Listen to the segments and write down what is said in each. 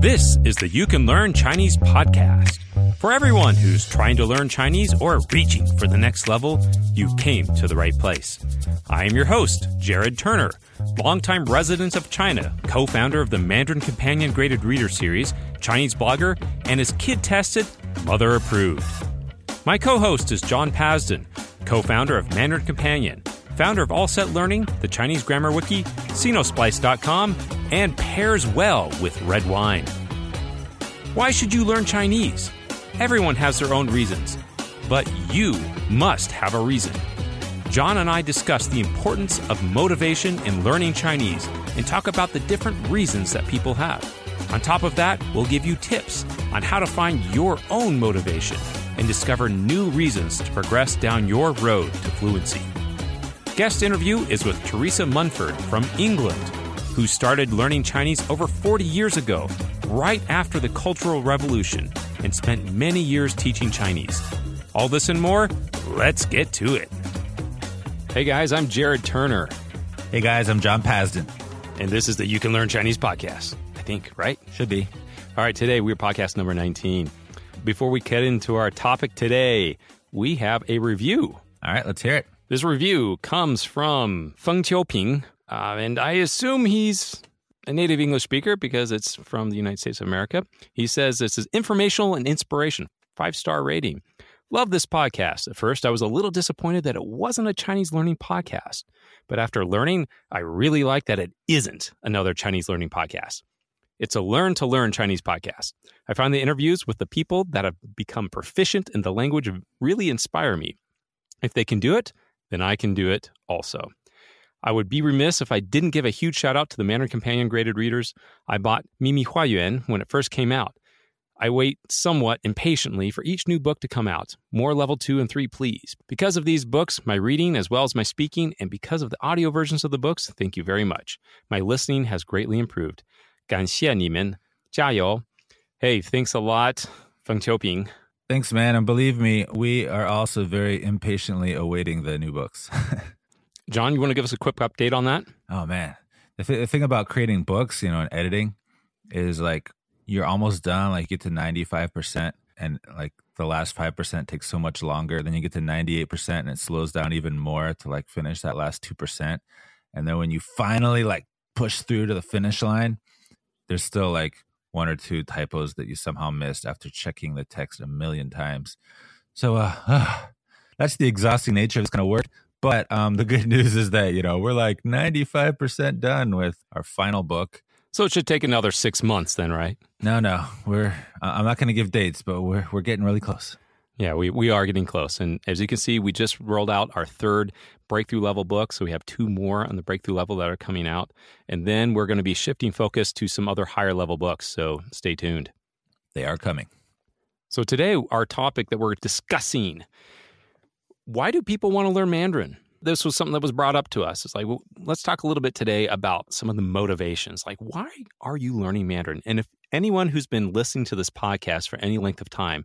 This is the You Can Learn Chinese podcast. For everyone who's trying to learn Chinese or reaching for the next level, you came to the right place. I am your host, Jared Turner, longtime resident of China, co founder of the Mandarin Companion Graded Reader Series, Chinese blogger, and is kid tested, mother approved. My co host is John Pasden, co founder of Mandarin Companion, founder of All Set Learning, the Chinese Grammar Wiki, Sinosplice.com, and pairs well with red wine. Why should you learn Chinese? Everyone has their own reasons, but you must have a reason. John and I discuss the importance of motivation in learning Chinese and talk about the different reasons that people have. On top of that, we'll give you tips on how to find your own motivation and discover new reasons to progress down your road to fluency. Guest interview is with Theresa Munford from England, who started learning Chinese over 40 years ago, right after the Cultural Revolution, and spent many years teaching Chinese. All this and more, let's get to it. Hey guys, I'm Jared Turner, Hey guys, I'm John Pasden. and this is the You Can Learn Chinese podcast. I think, right? Should be. All right, today we're podcast number 19. Before we get into our topic today, we have a review. All right, let's hear it. This review comes from Feng Qiuping, uh, and I assume he's a native English speaker because it's from the United States of America. He says this is informational and inspiration, five star rating. Love this podcast. At first, I was a little disappointed that it wasn't a Chinese learning podcast, but after learning, I really like that it isn't another Chinese learning podcast. It's a learn to learn Chinese podcast. I find the interviews with the people that have become proficient in the language really inspire me. If they can do it, then I can do it also. I would be remiss if I didn't give a huge shout out to the Mandarin Companion graded readers. I bought Mimi Huayuan when it first came out. I wait somewhat impatiently for each new book to come out. More level 2 and 3, please. Because of these books, my reading as well as my speaking, and because of the audio versions of the books, thank you very much. My listening has greatly improved. 感谢你们，加油! Hey, thanks a lot, Feng Qiuping. Thanks, man. And believe me, we are also very impatiently awaiting the new books. John, you want to give us a quick update on that? oh man, the, th- the thing about creating books, you know, and editing is like you're almost done. Like you get to ninety five percent, and like the last five percent takes so much longer. Then you get to ninety eight percent, and it slows down even more to like finish that last two percent. And then when you finally like push through to the finish line, there's still like one or two typos that you somehow missed after checking the text a million times. So uh, that's the exhausting nature of this kind of work. But um, the good news is that you know we're like 95% done with our final book. So it should take another six months then, right? No, no, we're I'm not going to give dates, but we're we're getting really close. Yeah, we, we are getting close. And as you can see, we just rolled out our third breakthrough level book. So we have two more on the breakthrough level that are coming out. And then we're going to be shifting focus to some other higher level books. So stay tuned. They are coming. So today, our topic that we're discussing why do people want to learn Mandarin? This was something that was brought up to us. It's like, well, let's talk a little bit today about some of the motivations. Like, why are you learning Mandarin? And if anyone who's been listening to this podcast for any length of time,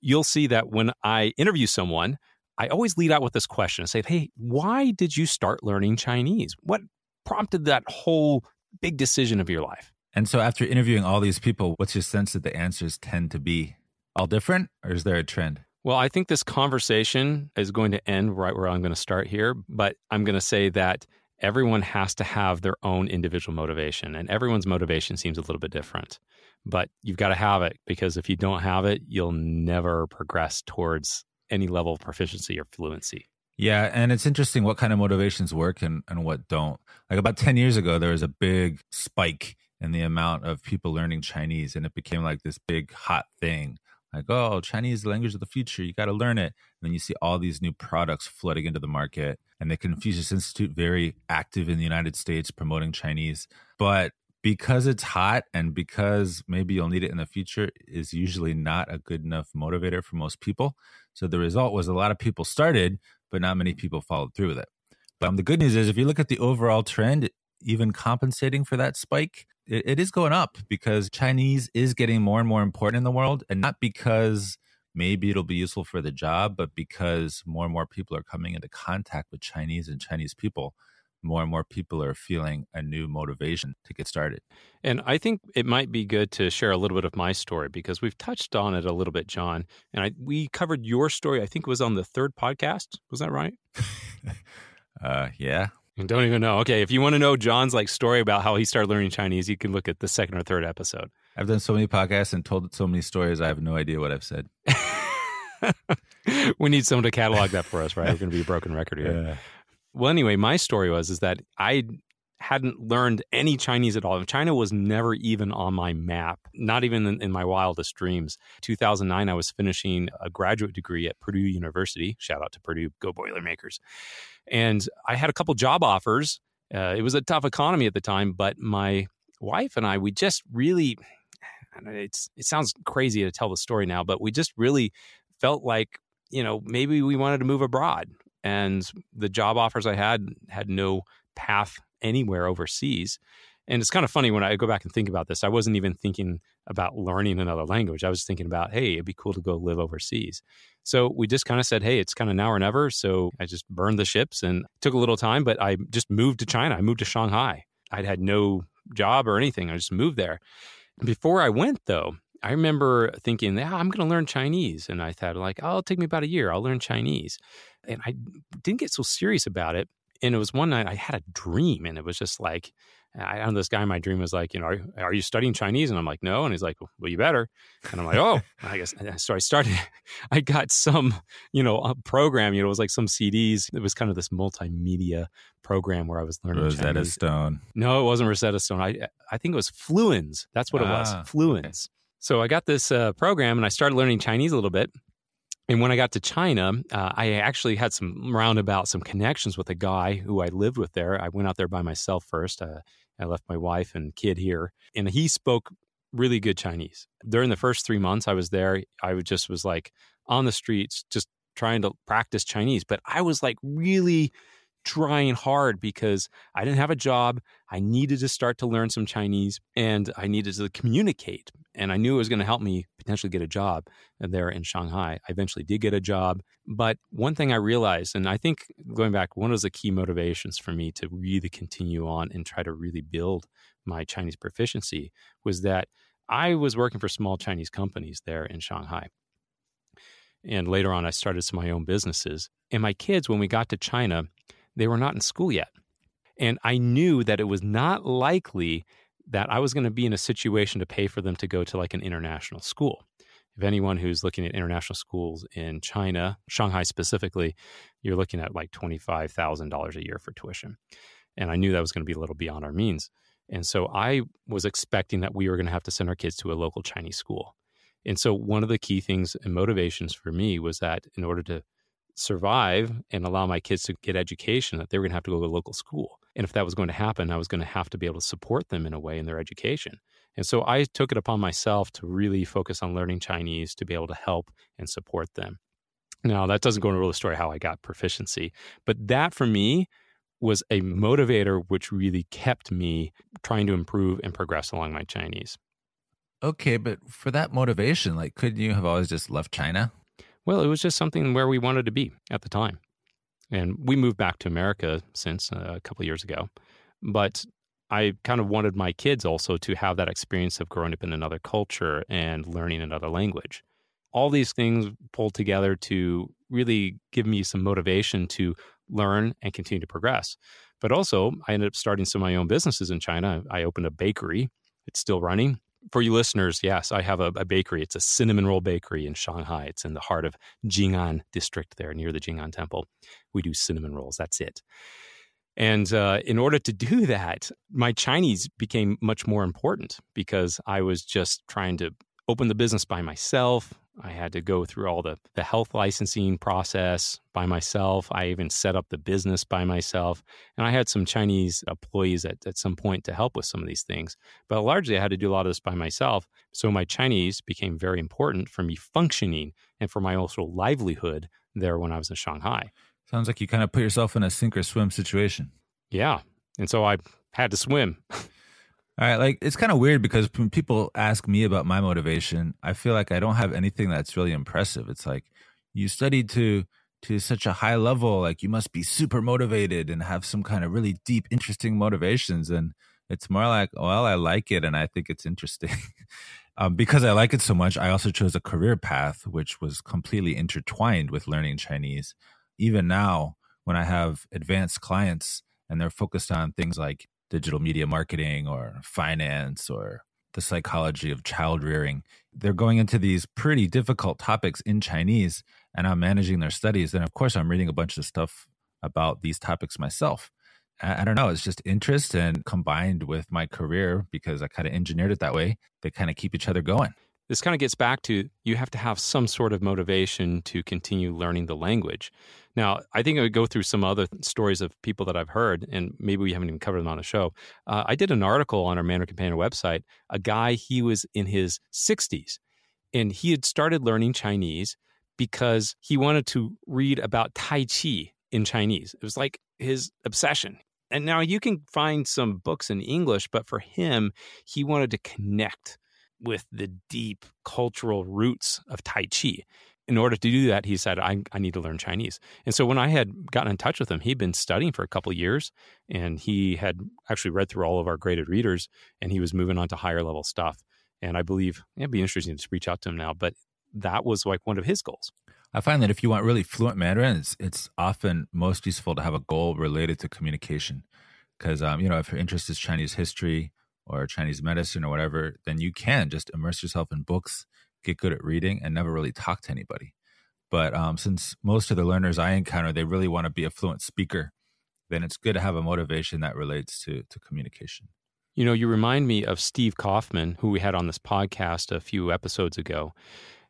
you'll see that when I interview someone, I always lead out with this question and say, Hey, why did you start learning Chinese? What prompted that whole big decision of your life? And so after interviewing all these people, what's your sense that the answers tend to be all different, or is there a trend? Well, I think this conversation is going to end right where I'm going to start here, but I'm going to say that everyone has to have their own individual motivation, and everyone's motivation seems a little bit different. But you've got to have it because if you don't have it, you'll never progress towards any level of proficiency or fluency. Yeah, and it's interesting what kind of motivations work and, and what don't. Like about 10 years ago, there was a big spike in the amount of people learning Chinese, and it became like this big hot thing. Like, oh, Chinese language of the future. You got to learn it. And then you see all these new products flooding into the market. And the Confucius Institute, very active in the United States promoting Chinese. But because it's hot and because maybe you'll need it in the future, is usually not a good enough motivator for most people. So the result was a lot of people started, but not many people followed through with it. But um, the good news is, if you look at the overall trend, even compensating for that spike, it, it is going up because Chinese is getting more and more important in the world, and not because maybe it'll be useful for the job, but because more and more people are coming into contact with Chinese and Chinese people. more and more people are feeling a new motivation to get started. And I think it might be good to share a little bit of my story because we've touched on it a little bit, John. And I, we covered your story, I think it was on the third podcast. Was that right? uh, yeah. And don't even know. Okay, if you want to know John's like story about how he started learning Chinese, you can look at the second or third episode. I've done so many podcasts and told so many stories. I have no idea what I've said. we need someone to catalog that for us, right? We're going to be a broken record here. Yeah. Well, anyway, my story was is that I hadn't learned any Chinese at all. China was never even on my map, not even in, in, my wildest dreams. 2009, I was finishing a graduate degree at Purdue University. Shout out to Purdue, go Boilermakers. And I had a couple job offers. Uh, it was a tough economy at the time, but my wife and I, we just really, it's it sounds crazy to tell the story now, but we just really felt like you know maybe we wanted to move abroad and the job offers i had had no path anywhere overseas and it's kind of funny when i go back and think about this i wasn't even thinking about learning another language i was thinking about hey it'd be cool to go live overseas so we just kind of said hey it's kind of now or never so i just burned the ships and took a little time but i just moved to china i moved to shanghai i'd had no job or anything i just moved there before i went though I remember thinking, yeah, I'm going to learn Chinese. And I thought, like, oh, it'll take me about a year. I'll learn Chinese. And I didn't get so serious about it. And it was one night I had a dream, and it was just like, I know this guy in my dream was like, you know, are, are, you studying Chinese? And I'm like, no. And he's like, well, you better. And I'm like, oh, I guess. So I started, I got some, you know, a program, you know, it was like some CDs. It was kind of this multimedia program where I was learning Rosetta Chinese. Stone. No, it wasn't Rosetta Stone. I, I think it was Fluenz. That's what it was. Ah, Fluenz. Okay. So I got this uh, program and I started learning Chinese a little bit. And when I got to China, uh, I actually had some roundabout, some connections with a guy who I lived with there. I went out there by myself first. Uh, I left my wife and kid here, and he spoke really good Chinese. During the first three months I was there, I just was like on the streets, just trying to practice Chinese. But I was like really trying hard because I didn't have a job. I needed to start to learn some Chinese and I needed to communicate. And I knew it was going to help me potentially get a job there in Shanghai. I eventually did get a job. But one thing I realized, and I think going back, one of the key motivations for me to really continue on and try to really build my Chinese proficiency was that I was working for small Chinese companies there in Shanghai. And later on, I started some of my own businesses. And my kids, when we got to China, they were not in school yet. And I knew that it was not likely that I was going to be in a situation to pay for them to go to like an international school. If anyone who's looking at international schools in China, Shanghai specifically, you're looking at like $25,000 a year for tuition. And I knew that was going to be a little beyond our means. And so I was expecting that we were going to have to send our kids to a local Chinese school. And so one of the key things and motivations for me was that in order to survive and allow my kids to get education that they were going to have to go to a local school. And if that was going to happen, I was going to have to be able to support them in a way in their education. And so I took it upon myself to really focus on learning Chinese to be able to help and support them. Now, that doesn't go into the story how I got proficiency, but that for me was a motivator which really kept me trying to improve and progress along my Chinese. Okay, but for that motivation, like, couldn't you have always just left China? Well, it was just something where we wanted to be at the time. And we moved back to America since uh, a couple years ago. But I kind of wanted my kids also to have that experience of growing up in another culture and learning another language. All these things pulled together to really give me some motivation to learn and continue to progress. But also, I ended up starting some of my own businesses in China. I opened a bakery, it's still running for you listeners, yes, I have a, a, bakery. It's a cinnamon roll bakery in Shanghai. It's in the heart of Jing'an district there near the Jing'an temple. We do cinnamon rolls. That's it. And uh, in order to do that, my Chinese became much more important because I was just trying to open the business by myself. I had to go through all the, the health licensing process by myself. I even set up the business by myself. And I had some Chinese employees at, at some point to help with some of these things. But largely, I had to do a lot of this by myself. So my Chinese became very important for me functioning and for my also livelihood there when I was in Shanghai. Sounds like you kind of put yourself in a sink or swim situation. Yeah. And so I had to swim. All right, like it's kind of weird because when people ask me about my motivation, I feel like I don't have anything that's really impressive. It's like you studied to to such a high level. Like you must be super motivated and have some kind of really deep, interesting motivations. And it's more like, well, I like it and I think it's interesting. um, because I like it so much, I also chose a career path which was completely intertwined with learning Chinese. Even now, when I have advanced clients and they're focused on things like digital media marketing or finance or the psychology of child rearing, they're going into these pretty difficult topics in Chinese and I'm managing their studies. And of course, I'm reading a bunch of stuff about these topics myself. I, don't know, it's just interest and combined with my career because I kind of engineered it that way. They kind of keep each other going this kind of gets back to you have to have some sort of motivation to continue learning the language. Now, I think I would go through some other stories of people that I've heard, and maybe we haven't even covered them on the show. Uh, I did an article on our Mandarin Companion website. A guy, he was in his 60s, and he had started learning Chinese because he wanted to read about Tai Chi in Chinese. It was like his obsession. And now you can find some books in English, but for him, he wanted to connect with the deep cultural roots of Tai Chi. In order to do that, he said, I, I need to learn Chinese. And so when I had gotten in touch with him, he'd been studying for a couple years and he had actually read through all of our graded readers and he was moving on to higher level stuff. And I believe it'd be interesting to reach out to him now, but that was like one of his goals. I find that if you want really fluent Mandarin, it's, it's often most useful to have a goal related to communication. Because, um, you know, if your interest is Chinese history, or Chinese medicine or whatever, then you can just immerse yourself in books, get good at reading, and never really talk to anybody. But um, since most of the learners I encounter, they really want to be a fluent speaker, then it's good to have a motivation that relates to, to communication. You know, you remind me of Steve Kaufmann, who we had on this podcast a few episodes ago.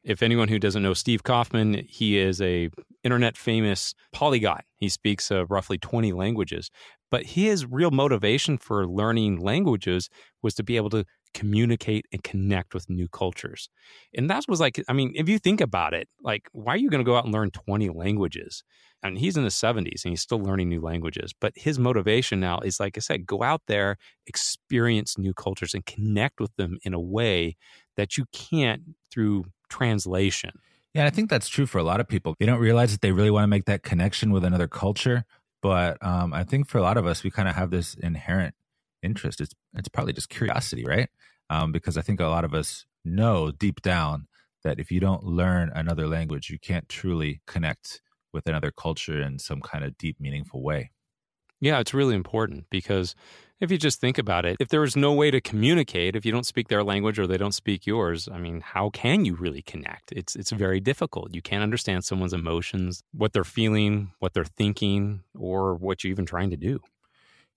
If anyone who doesn't know Steve Kaufmann, he is a internet famous polyglot. He speaks uh, roughly 20 languages. But his real motivation for learning languages was to be able to communicate and connect with new cultures. And that was like, I mean, if you think about it, like, why are you going to go out and learn 20 languages? And he's in the 70s and he's still learning new languages. But his motivation now is, like I said, go out there, experience new cultures, and connect with them in a way that you can't through translation. Yeah, I think that's true for a lot of people. They don't realize that they really want to make that connection with another culture but um, I think for a lot of us, we kind of have this inherent interest. It's it's probably just curiosity, right? Um, because I think a lot of us know deep down that if you don't learn another language, you can't truly connect with another culture in some kind of deep, meaningful way. Yeah, it's really important because if you just think about it, if there is no way to communicate, if you don't speak their language or they don't speak yours, I mean, how can you really connect? It's it's very difficult. You can't understand someone's emotions, what they're feeling, what they're thinking, or what you're even trying to do.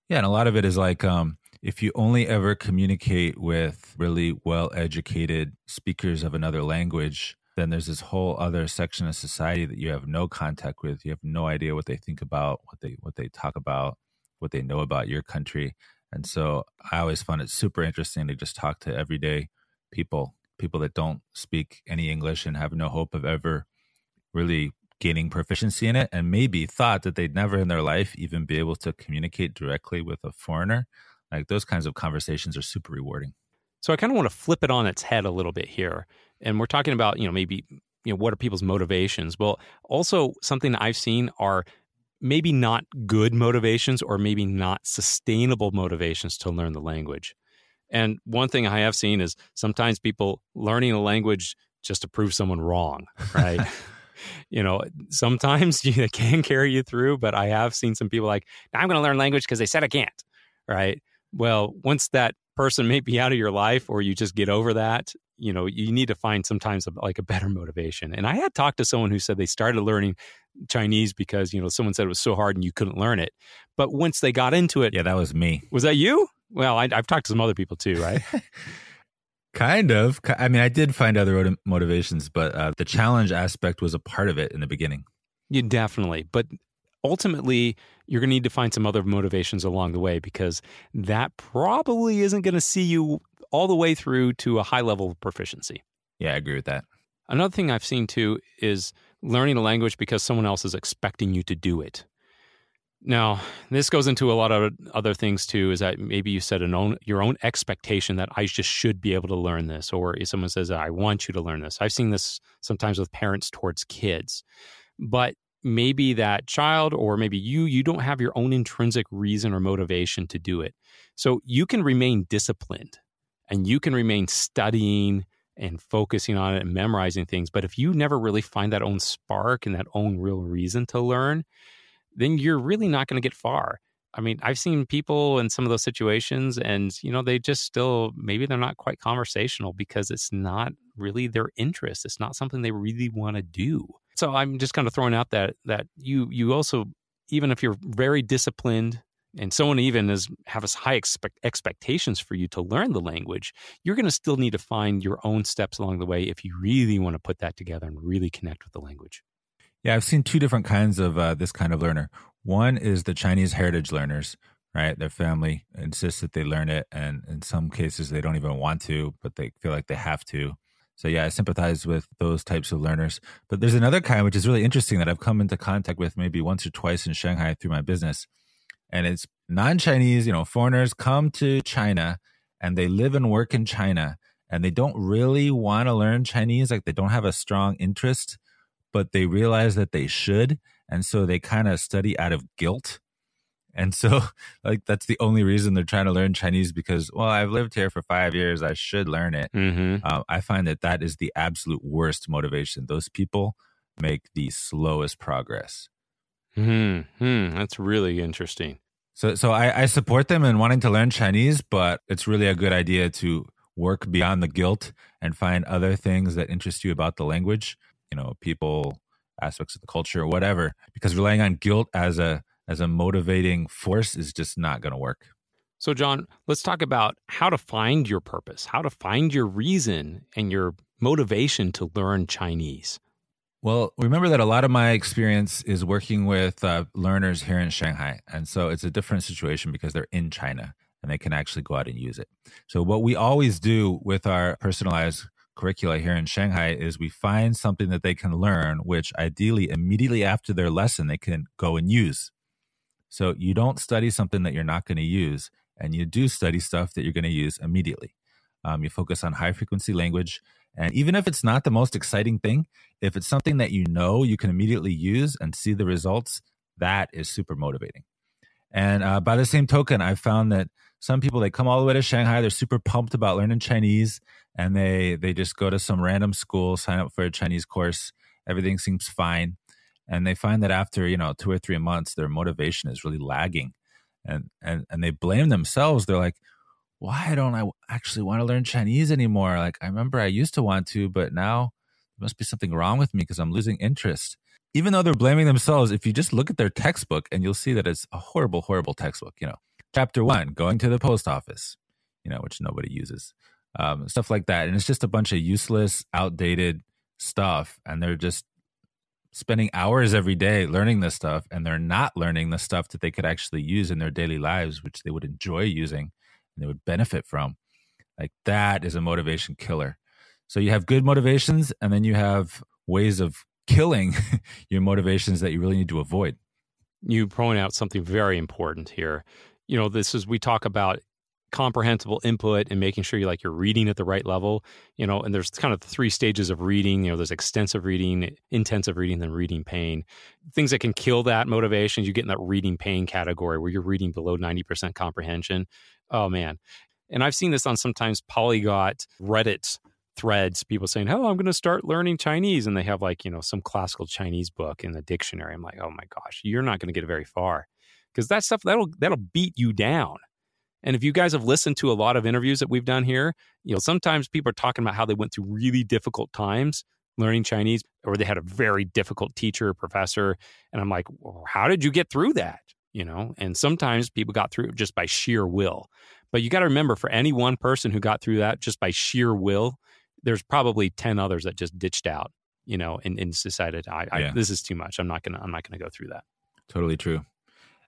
Yeah, and a lot of it is like um, if you only ever communicate with really well educated speakers of another language, then there's this whole other section of society that you have no contact with. You have no idea what they think about, what they what they talk about what they know about your country. And so I always find it super interesting to just talk to everyday people, people that don't speak any English and have no hope of ever really gaining proficiency in it and maybe thought that they'd never in their life even be able to communicate directly with a foreigner. Like those kinds of conversations are super rewarding. So I kind of want to flip it on its head a little bit here. And we're talking about, you know, maybe you know what are people's motivations well also something i've seen are maybe not good motivations or maybe not sustainable motivations to learn the language. And one thing I have seen is sometimes people learning a language just to prove someone wrong, right? you know, sometimes it can carry you through, but I have seen some people like, I'm going to learn language because they said I can't, right? Well, once that person may be out of your life or you just get over that, you know, you need to find sometimes a, like a better motivation. And I had talked to someone who said they started learning Chinese because, you know, someone said it was so hard and you couldn't learn it. But once they got into it. Yeah, that was me. Was that you? Well, I, have talked to some other people too, right? kind of. I mean, I did find other motivations, but uh, the challenge aspect was a part of it in the beginning. You definitely. But ultimately, you're going to need to find some other motivations along the way because that probably isn't going to see you all the way through to a high level of proficiency. Yeah, I agree with that. Another thing I've seen too is learning a language because someone else is expecting you to do it. Now, this goes into a lot of other things too. Is that maybe you set an own your own expectation that I just should be able to learn this, or if someone says I want you to learn this. I've seen this sometimes with parents towards kids, but maybe that child or maybe you you don't have your own intrinsic reason or motivation to do it so you can remain disciplined and you can remain studying and focusing on it and memorizing things but if you never really find that own spark and that own real reason to learn then you're really not going to get far I mean, I've seen people in some of those situations and, you know, they just still, maybe they're not quite conversational because it's not really their interest. It's not something they really want to do. So I'm just kind of throwing out that, that you, you also, even if you're very disciplined and someone even is have as high expect, expectations for you to learn the language, you're going to still need to find your own steps along the way if you really want to put that together and really connect with the language. Yeah, I've seen two different kinds of uh, this kind of learner. One is the Chinese heritage learners, right? Their family insists that they learn it, and in some cases, they don't even want to, but they feel like they have to. So, yeah, I sympathize with those types of learners. But there's another kind, which is really interesting, that I've come into contact with maybe once or twice in Shanghai through my business. And it's non Chinese, you know, foreigners come to China and they live and work in China and they don't really want to learn Chinese. Like they don't have a strong interest, but they realize that they should and so they kind of study out of guilt and so like that's the only reason they're trying to learn chinese because well i've lived here for five years i should learn it mm-hmm. uh, i find that that is the absolute worst motivation those people make the slowest progress hmm that's really interesting. So so I, I support them in wanting to learn chinese but it's really a good idea to work beyond the guilt and find other things that interest you about the language you know people aspects of the culture or whatever because relying on guilt as a as a motivating force is just not going to work. So john let's talk about how to find your purpose how to find your reason and your motivation to learn chinese well remember that a lot of my experience is working with uh, learners here in shanghai and so it's a different situation because they're in china and they can actually go out and use it so what we always do with our personalized curricula here in Shanghai is we find something that they can learn, which ideally immediately after their lesson they can go and use. So you don't study something that you're not going to use, and you do study stuff that you're going to use immediately. Um, you focus on high frequency language. And even if it's not the most exciting thing, if it's something that you know you can immediately use and see the results, that is super motivating. And uh, by the same token, I've found that some people they come all the way to Shanghai, they're super pumped about learning Chinese, and they they just go to some random school, sign up for a Chinese course. Everything seems fine, and they find that after you know two or three months, their motivation is really lagging, and and and they blame themselves. They're like, why don't I actually want to learn Chinese anymore? Like I remember I used to want to, but now there must be something wrong with me because I'm losing interest. Even though they're blaming themselves, if you just look at their textbook and you'll see that it's a horrible, horrible textbook. You know, chapter one, going to the post office, you know, which nobody uses um, stuff like that. And it's just a bunch of useless, outdated stuff. And they're just spending hours every day learning this stuff. And they're not learning the stuff that they could actually use in their daily lives, which they would enjoy using and they would benefit from. Like that is a motivation killer. So you have good motivations and then you have ways of killing your motivations that you really need to avoid. You point out something very important here. You know, this is we talk about comprehensible input and making sure you like you're reading at the right level you know and there's kind of three stages of reading you know there's extensive reading intensive reading then reading pain. Things that can kill that motivation you get in that reading pain category where you're reading below 90% comprehension. Oh man. And i've seen this on sometimes polyglot reddit threads people saying oh i'm going to start learning chinese and they have like you know some classical chinese book in the dictionary. I'm like oh my gosh you're not going to get very far. Because that stuff that'll that'll beat you down and if you guys have listened to a lot of interviews that we've done here, you know, sometimes people are talking about how they went through really difficult times learning Chinese or they had a very difficult teacher or professor. And I'm like, well, how did you get through that? You know, and sometimes people got through it just by sheer will. But you got to remember for any one person who got through that just by sheer will, there's probably 10 others that just ditched out, you know, and, and decided, I, yeah. I, this is too much. I'm not going to, I'm not going to go through that. Totally true.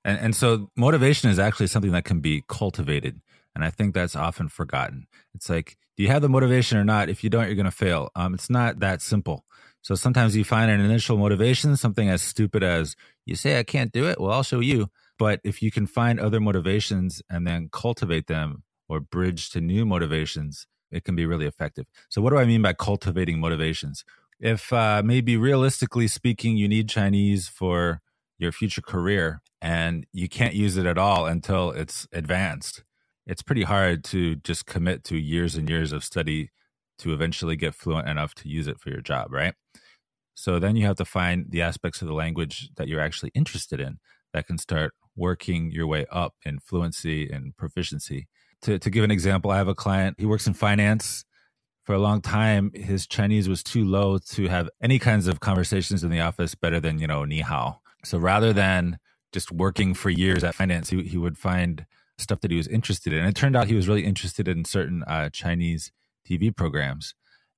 And, and so motivation is actually something that can be cultivated. And I think that's often forgotten. It's like, do you have the motivation or not? If you don't, you're going to fail. Um, it's not that simple. So sometimes you find an initial motivation, something as stupid as you say, I can't do it. Well, I'll show you. But if you can find other motivations and then cultivate them or bridge to new motivations, it can be really effective. So, what do I mean by cultivating motivations? if uh, maybe realistically speaking, you need Chinese for your future career and you can't use it at all until it's advanced, it's pretty hard to just commit to years and years of study to eventually get fluent enough to use it for your job, right? So then you have to find the aspects of the language that you're actually interested in that can start working your way up in fluency and proficiency. To, to give an example, I have a client, he works in finance. For a long time, his Chinese was too low to have any kinds of conversations in the office better than, you know, ni hao. So rather than just working for years at finance, he, he would find stuff that he was interested in. And it turned out he was really interested in certain uh, Chinese TV programs.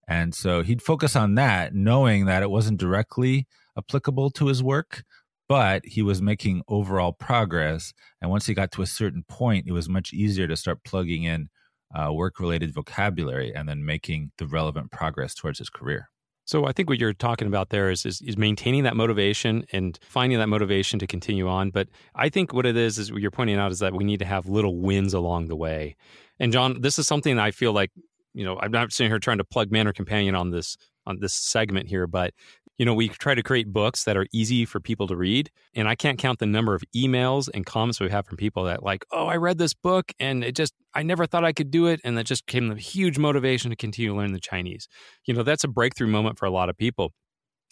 And so he'd focus on that, knowing that it wasn't directly applicable to his work, but he was making overall progress. And once he got to a certain point, it was much easier to start plugging in uh, work related vocabulary and then making the relevant progress towards his career. So I think what you're talking about there is, is, is maintaining that motivation and finding that motivation to continue on. But I think what it is is what you're pointing out is that we need to have little wins along the way. And John, this is something I feel like you know, I'm not sitting here trying to plug Mandarin Companion on this on this segment here, but you know, we try to create books that are easy for people to read. And I can't count the number of emails and comments we have from people that like, oh, I read this book and it just I never thought I could do it. And that just came a huge motivation to continue to learn the Chinese. You know, that's a breakthrough moment for a lot of people.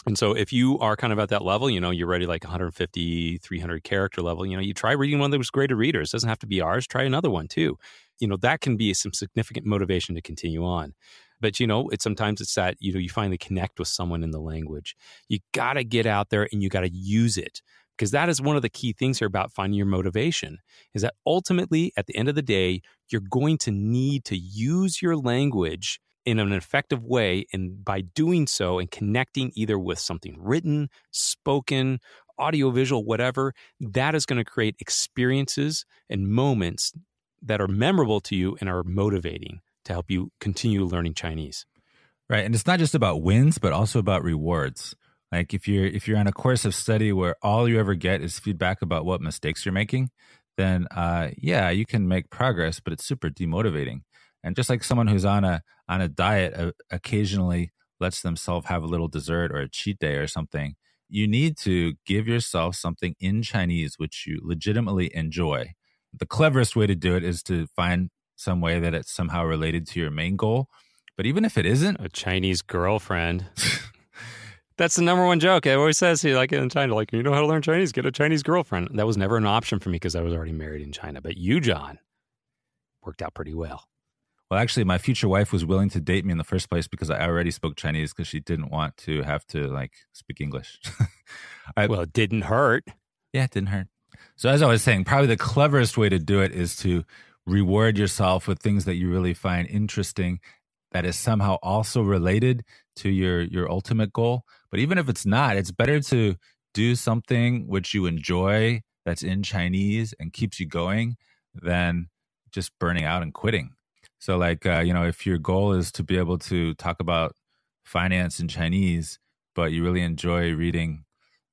And so if you are kind of at that level, you know, you're ready like 150, 300 character level, you know, you try reading one of those graded readers. It doesn't have to be ours. Try another one too you know that can be some significant motivation to continue on but you know it's sometimes it's that you know you finally connect with someone in the language. You got to get out there and you got to use it because that is one of the key things here about finding your motivation is that ultimately at the end of the day you're going to need to use your language in an effective way and by doing so and connecting either with something written spoken audiovisual whatever that is going to create experiences and moments that are memorable to you and are motivating to help you continue learning Chinese. Right. And it's not just about wins, but also about rewards. Like if you're if you're on a course of study where all you ever get is feedback about what mistakes you're making, then uh, yeah, you can make progress, but it's super demotivating. And just like someone who's on a on a diet uh, occasionally lets themselves have a little dessert or a cheat day or something, you need to give yourself something in Chinese which you legitimately enjoy the cleverest way to do it is to find some way that it's somehow related to your main goal. But even if it isn't, a Chinese girlfriend. That's the number one joke. It always says he like in China, like you know how to learn Chinese, get a Chinese girlfriend. That was never an option for me because I was already married in China. But you, John, worked out pretty well. Well, actually, my future wife was willing to date me in the first place because I already spoke Chinese because she didn't want to have to like speak English. I, well, it didn't hurt. Yeah, it didn't hurt. So, as I was saying, probably the cleverest way to do it is to reward yourself with things that you really find interesting that is somehow also related to your your ultimate goal but even if it's not it's better to do something which you enjoy that's in chinese and keeps you going than just burning out and quitting so like uh, you know if your goal is to be able to talk about finance in chinese but you really enjoy reading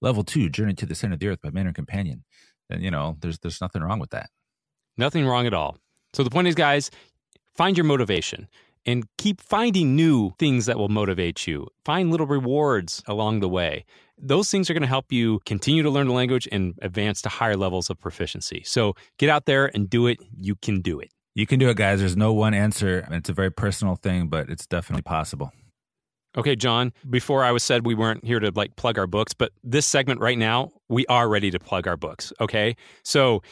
level two journey to the center of the earth by mandarin companion then you know there's there's nothing wrong with that. Nothing wrong at all. So the point is, guys, find your motivation and keep finding new things that will motivate you. Find little rewards along the way. Those things are going to help you continue to learn the language and advance to higher levels of proficiency. So get out there and do it. You can do it. You can do it, guys. There's no one answer. It's a very personal thing, but it's definitely possible. Okay, John, before I was said we weren't here to like plug our books, but this segment right now, we are ready to plug our books. Okay. So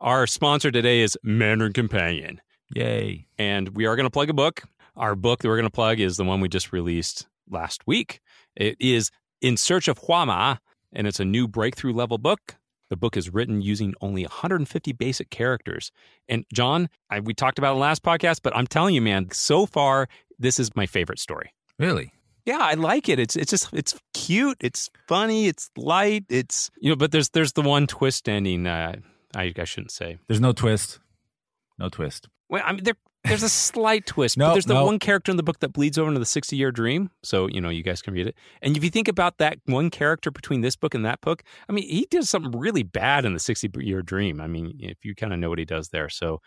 our sponsor today is Mandarin Companion. Yay. And we are going to plug a book. Our book that we're going to plug is the one we just released last week. It is In Search of Huama, and it's a new breakthrough level book. The book is written using only 150 basic characters. And John, I, we talked about it last podcast, but I'm telling you, man, so far, this is my favorite story. Really? yeah, I like it. It's it's just it's cute. It's funny. It's light. It's you know, but there's there's the one twist ending. Uh, I I shouldn't say. There's no twist. No twist. Well, I mean, there there's a slight twist. no, but there's the no. one character in the book that bleeds over into the 60 year dream. So you know, you guys can read it. And if you think about that one character between this book and that book, I mean, he does something really bad in the 60 year dream. I mean, if you kind of know what he does there, so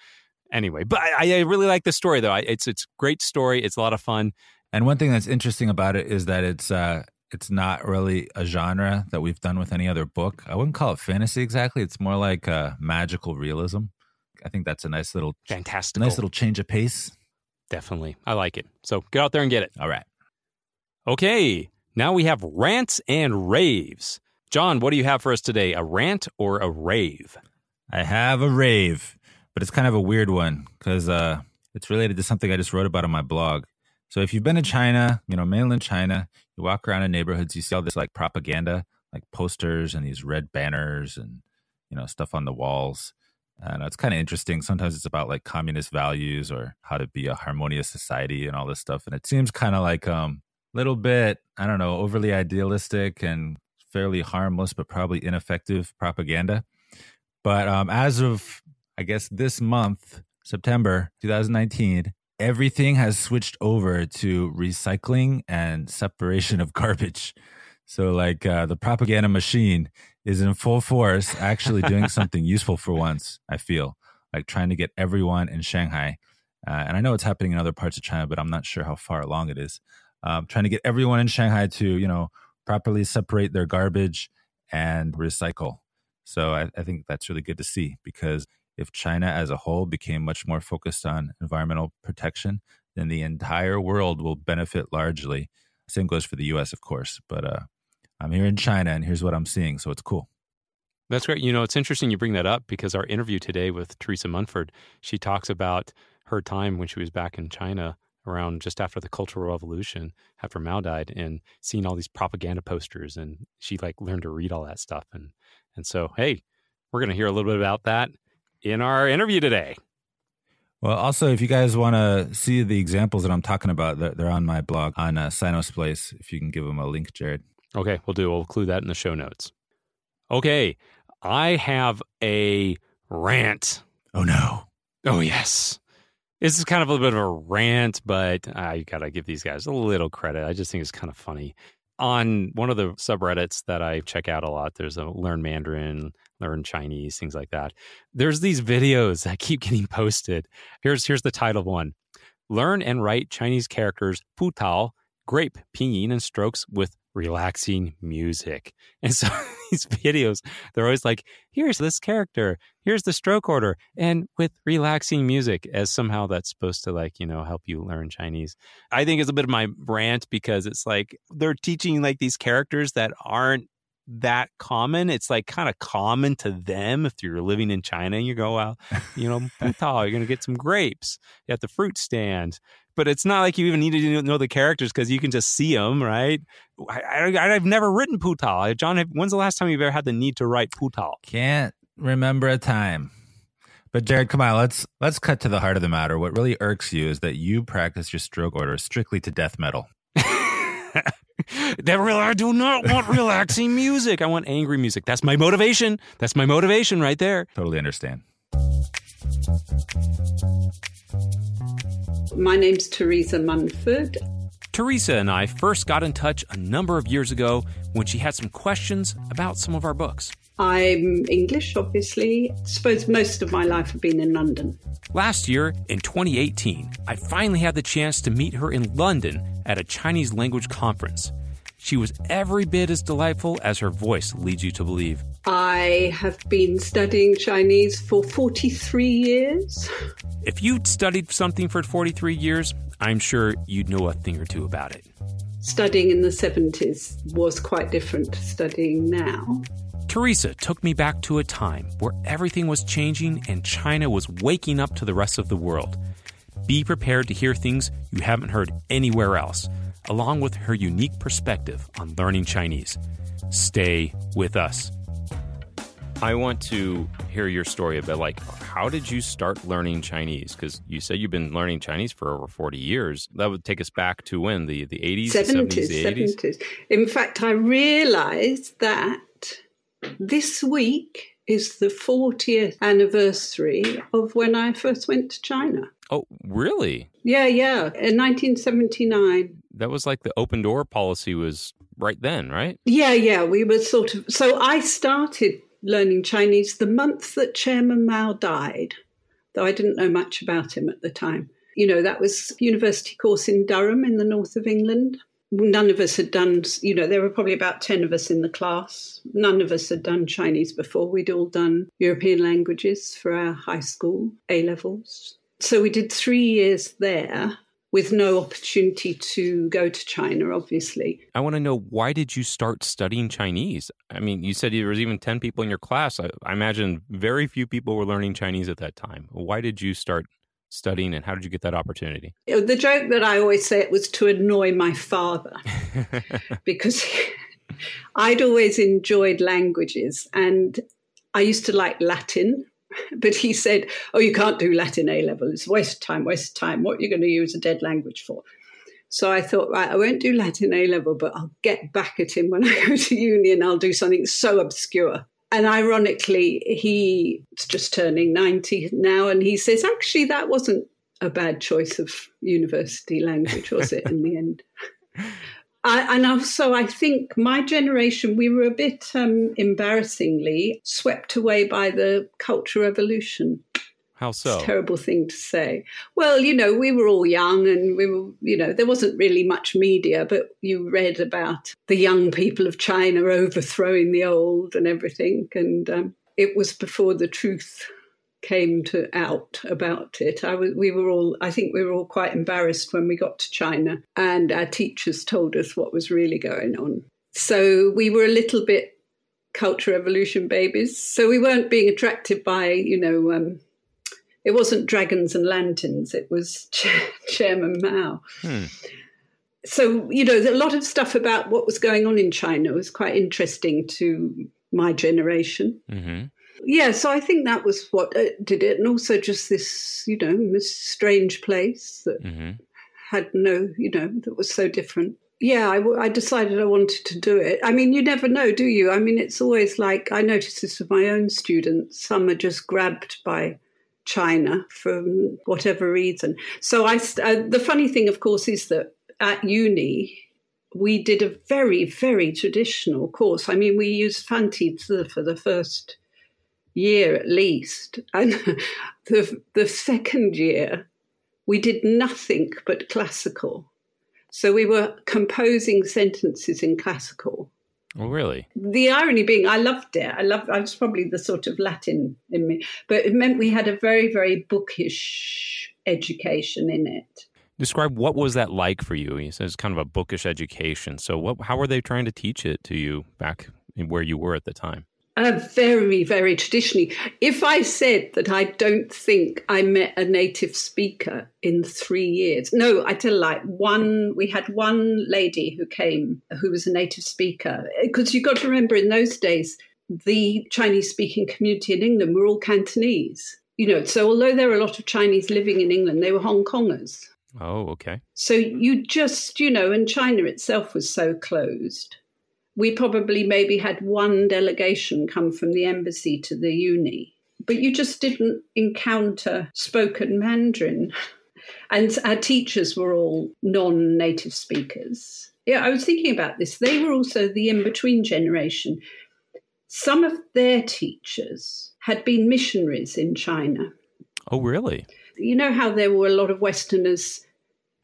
anyway but I, I, really like the story though I, it's it's great story it's a lot of fun And one thing that's interesting about it is that it's uh, it's not really a genre that we've done with any other book. I wouldn't call it fantasy exactly. It's more like uh, magical realism. I think that's a nice little fantastic, nice little change of pace. Definitely, I like it. So get out there and get it. All right. Okay, now we have rants and raves. John, what do you have for us today? A rant or a rave? I have a rave, but it's kind of a weird one because uh, it's related to something I just wrote about on my blog. So if you've been to China, you know, mainland China, you walk around in neighborhoods, you see all this like propaganda, like posters and these red banners and, you know, stuff on the walls. And it's kind of interesting. Sometimes it's about like communist values or how to be a harmonious society and all this stuff. And it seems kind of like um little bit, I don't know, overly idealistic and fairly harmless, but probably ineffective propaganda. But um, as of, I guess, this month, September 2019, everything has switched over to recycling and separation of garbage. So, like, uh, the propaganda machine is in full force, actually doing something useful for once, I feel, like trying to get everyone in Shanghai. Uh, and I know it's happening in other parts of China, but I'm not sure how far along it is. Um, trying to get everyone in Shanghai to, you know, properly separate their garbage and recycle. So I, I think that's really good to see because if China as a whole became much more focused on environmental protection, then the entire world will benefit largely. Same goes for the US, of course. But uh, I'm here in China and here's what I'm seeing. So it's cool. That's great. You know, it's interesting you bring that up because our interview today with Theresa Munford, she talks about her time when she was back in China around just after the Cultural Revolution, after Mao died, and seeing all these propaganda posters, and she like learned to read all that stuff, and and so hey, we're going to hear a little bit about that in our interview today. Well, also, if you guys want to see the examples that I'm talking about, they're on my blog on uh, Sinosplice. If you can give them a link, Jared. Okay, we'll do. We'll include that in the show notes. Okay, I have a rant. Oh no. Oh yes. This is kind of a bit of a rant, but I gotta give these guys a little credit. I just think it's kind of funny. On one of the subreddits that I check out a lot, there's a learn Mandarin, learn Chinese, things like that. There's these videos that keep getting posted. Here's here's the title one: Learn and write Chinese characters Putao, grape, pinyin, and strokes with relaxing music. And so these videos, they're always like, here's this character, here's the stroke order, and with relaxing music, as somehow that's supposed to like, you know, help you learn Chinese. I think it's a bit of my rant because it's like they're teaching like these characters that aren't that common. It's like kind of common to them if you're living in China and you go out, you know, Putao, you're going to get some grapes at the fruit stand but it's not like you even need to know the characters because you can just see them, right? I, have never written Putao. John, when's the last time you've ever had the need to write Putao? Can't remember a time. But Jared, come on, let's let's cut to the heart of the matter. What really irks you is that you practice your stroke order strictly to death metal. that real, I do not want relaxing music. I want angry music. That's my motivation. That's my motivation right there. Totally understand. My name's Theresa Munford. Theresa and I first got in touch a number of years ago when she had some questions about some of our books. I'm English, obviously. I suppose most of my life have been in London. Last year, in 2018, I finally had the chance to meet her in London at a Chinese language conference. She was every bit as delightful as her voice leads you to believe. I have been studying Chinese for 43 years. If you'd studied something for 43 years, I'm sure you'd know a thing or two about it. Studying in the 70s was quite different to studying now. Theresa took me back to a time where everything was changing and China was waking up to the rest of the world. Be prepared to hear things you haven't heard anywhere else, along with her unique perspective on learning Chinese. Stay with us. I want to hear your story about like how did you start learning Chinese? Because you said you've been learning Chinese for over forty years. That would take us back to when the the eighties, seventies, eighties. In fact, I realised that this week is the fortieth anniversary of when I first went to China. Oh, really? Yeah, yeah. In 1979. That was like the open door policy was right then, right? Yeah, yeah. We were sort of. So I started learning Chinese the month that Chairman Mao died, though I didn't know much about him at the time. You know, that was university course in Durham in the north of England. None of us had done, you know, there were probably about 10 of us in the class. None of us had done Chinese before. We'd all done European languages for our high school A levels. So we did three years there with no opportunity to go to China, obviously. I want to know why did you start studying Chinese? I mean, you said there was even 10 people in your class. I, I imagine very few people were learning Chinese at that time. Why did you start studying and how did you get that opportunity? The joke that I always say it was to annoy my father because I'd always enjoyed languages and I used to like Latin but he said, "Oh, you can't do Latin A level. It's waste time. Waste time. What are you going to use a dead language for?" So I thought, right, I won't do Latin A level, but I'll get back at him when I go to uni, and I'll do something so obscure. And ironically, he's just turning ninety now, and he says, actually, that wasn't a bad choice of university language, was it? in the end. I, and also, I think my generation, we were a bit um, embarrassingly swept away by the Cultural Revolution. How so? It's a terrible thing to say. Well, you know, we were all young and we were, you know, there wasn't really much media, but you read about the young people of China overthrowing the old and everything. And um, it was before the truth came to out about it. I was, we were all, I think we were all quite embarrassed when we got to China, and our teachers told us what was really going on. So we were a little bit culture revolution babies. So we weren't being attracted by, you know, um, it wasn't dragons and lanterns. It was Chairman Mao. Hmm. So you know, a lot of stuff about what was going on in China was quite interesting to my generation. Mm-hmm yeah, so I think that was what did it, and also just this, you know, strange place that mm-hmm. had no, you know, that was so different. Yeah, I, I, decided I wanted to do it. I mean, you never know, do you? I mean, it's always like I notice this with my own students. Some are just grabbed by China for whatever reason. So I, uh, the funny thing, of course, is that at uni we did a very, very traditional course. I mean, we used Fanti for the first year at least. And the, the second year, we did nothing but classical. So we were composing sentences in classical. Oh, really? The irony being, I loved it. I loved. I was probably the sort of Latin in me, but it meant we had a very, very bookish education in it. Describe what was that like for you? He says kind of a bookish education. So, what? How were they trying to teach it to you back where you were at the time? Uh, very, very traditionally. If I said that I don't think I met a native speaker in three years, no, I tell a lie. One, we had one lady who came who was a native speaker. Because you've got to remember, in those days, the Chinese speaking community in England were all Cantonese. You know, so although there were a lot of Chinese living in England, they were Hong Kongers. Oh, okay. So you just, you know, and China itself was so closed we probably maybe had one delegation come from the embassy to the uni, but you just didn't encounter spoken Mandarin. And our teachers were all non native speakers. Yeah, I was thinking about this. They were also the in between generation. Some of their teachers had been missionaries in China. Oh, really? You know how there were a lot of Westerners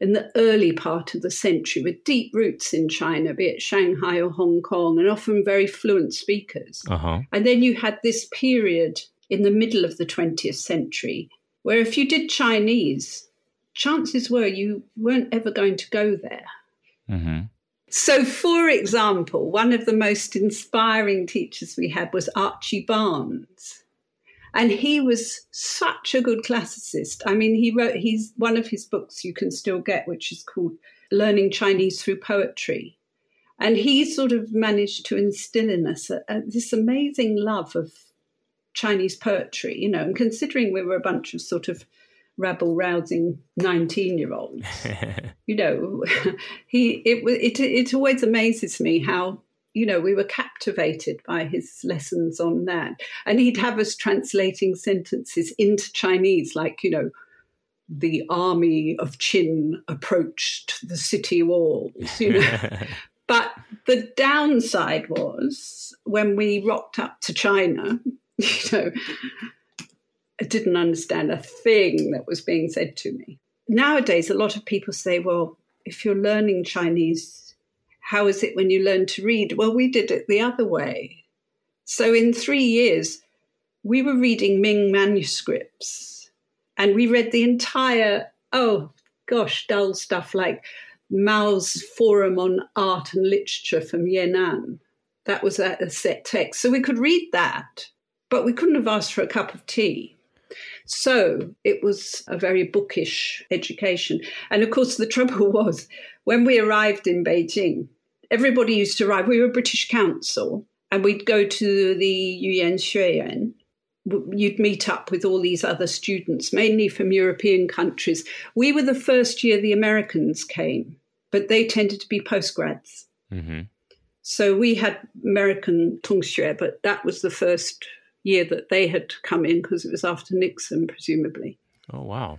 in the early part of the century with deep roots in China, be it Shanghai or Hong Kong, and often very fluent speakers. Uh-huh. And then you had this period in the middle of the 20th century where if you did Chinese, chances were you weren't ever going to go there. Mm-hmm. So, for example, one of the most inspiring teachers we had was Archie Barnes. And he was such a good classicist. I mean, he wrote, he's one of his books you can still get, which is called Learning Chinese Through Poetry. And he sort of managed to instill in us a, a, this amazing love of Chinese poetry, you know, and considering we were a bunch of sort of rabble rousing 19 year olds, you know, he, it, it, it always amazes me how you know, we were captivated by his lessons on that. And he'd have us translating sentences into Chinese, like, you know, the army of Qin approached the city walls, you know. but the downside was when we rocked up to China, you know, I didn't understand a thing that was being said to me. nowadays, a lot of people say, well, if you're learning Chinese, how is it when you learn to read? Well, we did it the other way. So in three years, we were reading Ming manuscripts and we read the entire, oh gosh, dull stuff like Mao's Forum on Art and Literature from Yan'an. That was a, set text. So we could read that, but we couldn't have asked for a cup of tea. So it was a very bookish education. And of course, the trouble was when we arrived in Beijing, everybody used to arrive. We were a British council, and we'd go to the Yuyan Xueyuan. You'd meet up with all these other students, mainly from European countries. We were the first year the Americans came, but they tended to be postgrads. Mm-hmm. So we had American Tongxue, but that was the first year that they had come in because it was after Nixon, presumably. Oh, wow.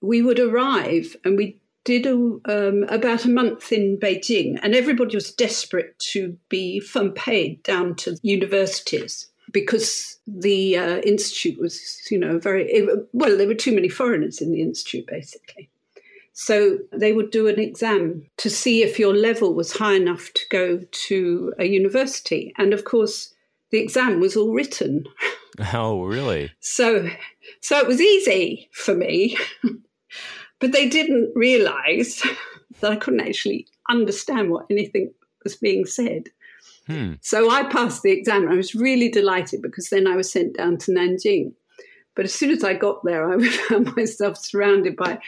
We would arrive and we did a, um, about a month in Beijing, and everybody was desperate to be fun paid down to universities because the uh, institute was, you know, very it, well. There were too many foreigners in the institute, basically. So they would do an exam to see if your level was high enough to go to a university, and of course, the exam was all written. Oh, really? so, so it was easy for me, but they didn't realise that I couldn't actually understand what anything was being said. Hmm. So I passed the exam. I was really delighted because then I was sent down to Nanjing. But as soon as I got there, I found myself surrounded by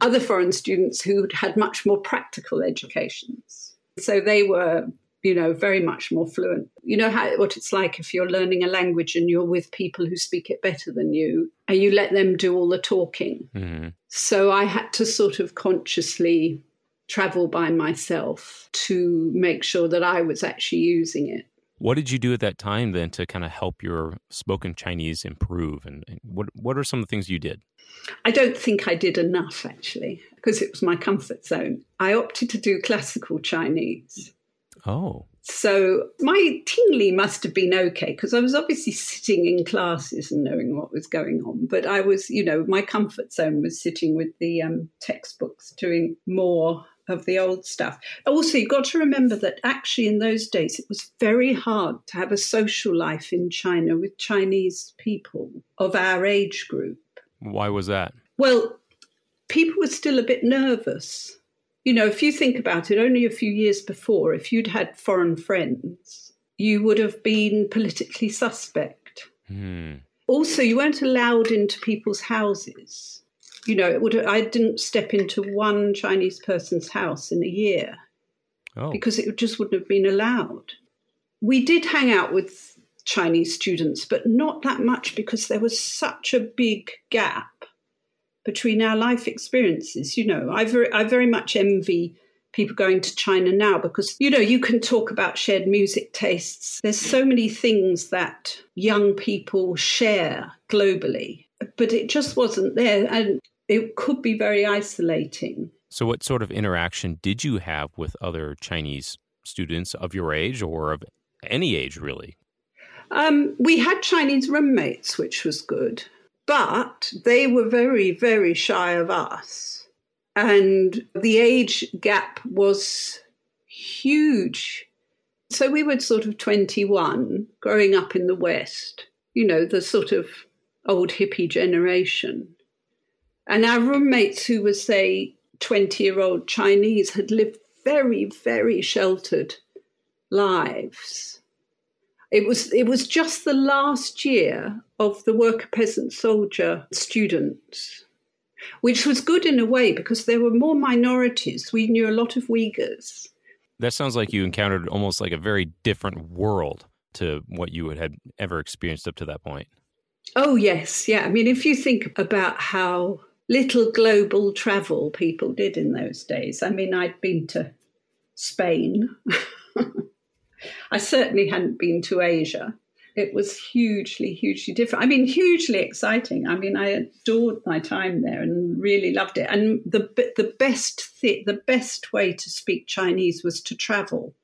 other foreign students who had much more practical educations. So they were you know, very much more fluent. You know how what it's like if you're learning a language and you're with people who speak it better than you, and you let them do all the talking. Mm-hmm. So I had to sort of consciously travel by myself to make sure that I was actually using it. What did you do at that time then to kind of help your spoken Chinese improve? And, and what what are some of the things you did? I don't think I did enough actually, because it was my comfort zone. I opted to do classical Chinese. Oh. So my tingli must have been okay because I was obviously sitting in classes and knowing what was going on. But I was, you know, my comfort zone was sitting with the um, textbooks, doing more of the old stuff. Also, you've got to remember that actually in those days it was very hard to have a social life in China with Chinese people of our age group. Why was that? Well, people were still a bit nervous you know, if you think about it, only a few years before, if you'd had foreign friends, you would have been politically suspect. Mm. Also, you weren't allowed into people's houses. You know, it would. I didn't step into one Chinese person's house in a year oh. because it just wouldn't have been allowed. We did hang out with Chinese students, but not that much because there was such a big gap between our life experiences. You know, I very, I very much envy people going to China now because, you know, you can talk about shared music tastes. There's so many things that young people share globally, but it just wasn't there. And it could be very isolating. So, what sort of interaction did you have with other Chinese students of your age or of any age, really? Um, we had Chinese roommates, which was good. But they were very, very shy of us. And the age gap was huge. So we were sort of 21, growing up in the West, you know, the sort of old hippie generation. And our roommates, who were, say, 20 year old Chinese, had lived very, very sheltered lives. It was it was just the last year of the worker peasant soldier students, which was good in a way because there were more minorities. We knew a lot of Uyghurs. That sounds like you encountered almost like a very different world to what you had ever experienced up to that point. Oh yes, yeah. I mean, if you think about how little global travel people did in those days. I mean, I'd been to Spain. I certainly hadn't been to Asia. It was hugely, hugely different. I mean, hugely exciting. I mean, I adored my time there and really loved it. And the the best th- the best way to speak Chinese was to travel,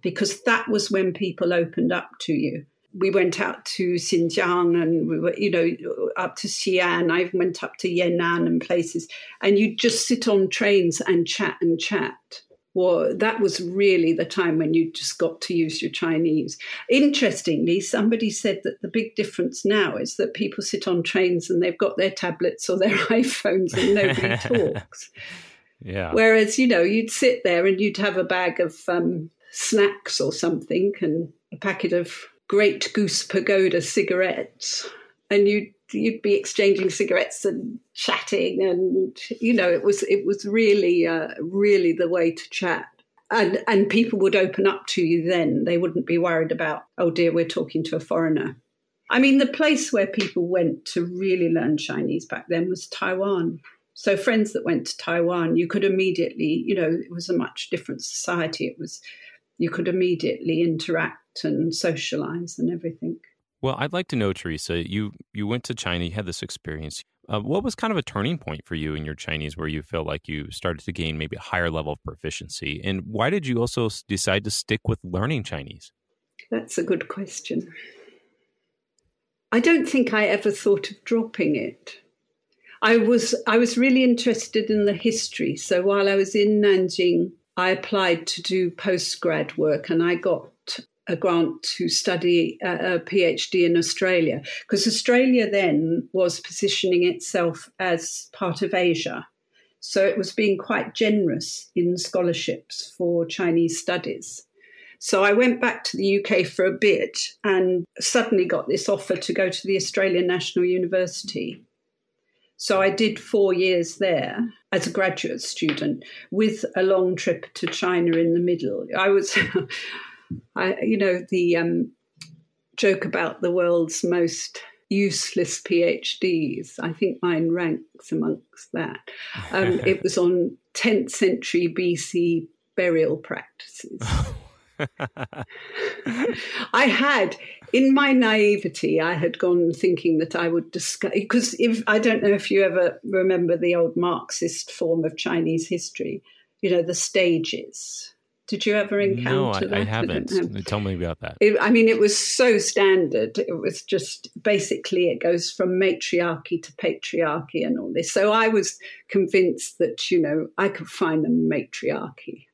because that was when people opened up to you. we went out to Xinjiang and we were, you know, up to Xi'an. I even went up to Yan'an and places, and you just sit on trains and chat and chat. Well, that was really the time when you just got to use your Chinese. Interestingly, somebody said that the big difference now is that people sit on trains and they've got their tablets or their iPhones and nobody talks. Yeah. Whereas, you know, you'd sit there and you'd have a bag of um, snacks or something and a packet of Great Goose Pagoda cigarettes, and you'd you'd be exchanging cigarettes and chatting, and you know it was it was really uh, really the way to chat. And, and people would open up to you then. They wouldn't be worried about, oh dear, we're talking to a foreigner. I mean, the place where people went to really learn Chinese back then was Taiwan. So, friends that went to Taiwan, you could immediately, you know, it was a much different society. It was, you could immediately interact and socialize and everything. Well, I'd like to know, Theresa, you, you went to China, you had this experience. Uh, what was kind of a turning point for you in your Chinese where you felt like you started to gain maybe a higher level of proficiency? And why did you also decide to stick with learning Chinese? That's a good question. I don't think I ever thought of dropping it. I was I was really interested in the history. So while I was in Nanjing, I applied to do postgrad work, and I got a grant to study uh, a, a PhD in Australia because Australia then was positioning itself as part of Asia. So it was being quite generous in scholarships for Chinese studies. So I went back to the UK for a bit and suddenly got this offer to go to the Australian National University. So I did four years there as a graduate student with a long trip to China in the middle. I was I, you know, the um, joke about the world's most useless PhDs. I think mine ranks amongst that. Um, it was on 10th century BC burial practices. I had, in my naivety, I had gone thinking that I would discuss because if I don't know if you ever remember the old Marxist form of Chinese history, you know, the stages. Did you ever encounter no, that? I, I haven't. I Tell me about that. It, I mean, it was so standard. It was just basically it goes from matriarchy to patriarchy and all this. So I was convinced that you know I could find a matriarchy.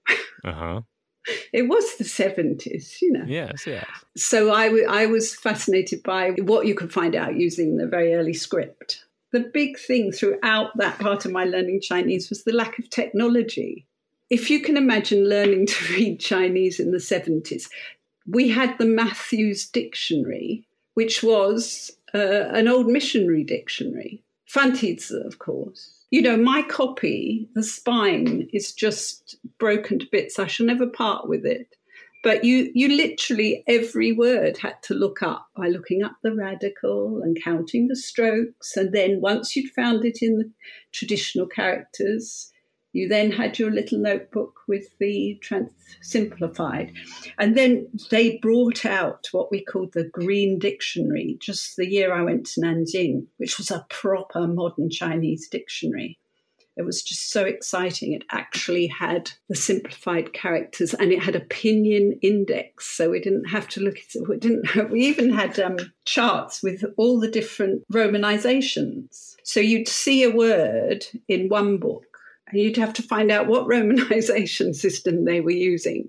Uh huh. it was the seventies, you know. Yes, yes. So I, w- I was fascinated by what you could find out using the very early script. The big thing throughout that part of my learning Chinese was the lack of technology if you can imagine learning to read Chinese in the 70s, we had the Mathews Dictionary, which was uh, an old missionary dictionary. Fantizi, of course. You know, my copy, the spine is just broken to bits. I shall never part with it. But you, you literally every word had to look up by looking up the radical and counting the strokes. And then once you'd found it in the traditional characters, you then had your little notebook with the trans- simplified. And then they brought out what we called the Green Dictionary just the year I went to Nanjing, which was a proper modern Chinese dictionary. It was just so exciting. It actually had the simplified characters and it had a pinyin index. So we didn't have to look at. We, didn't, we even had um, charts with all the different romanizations. So you'd see a word in one book you'd have to find out what romanization system they were using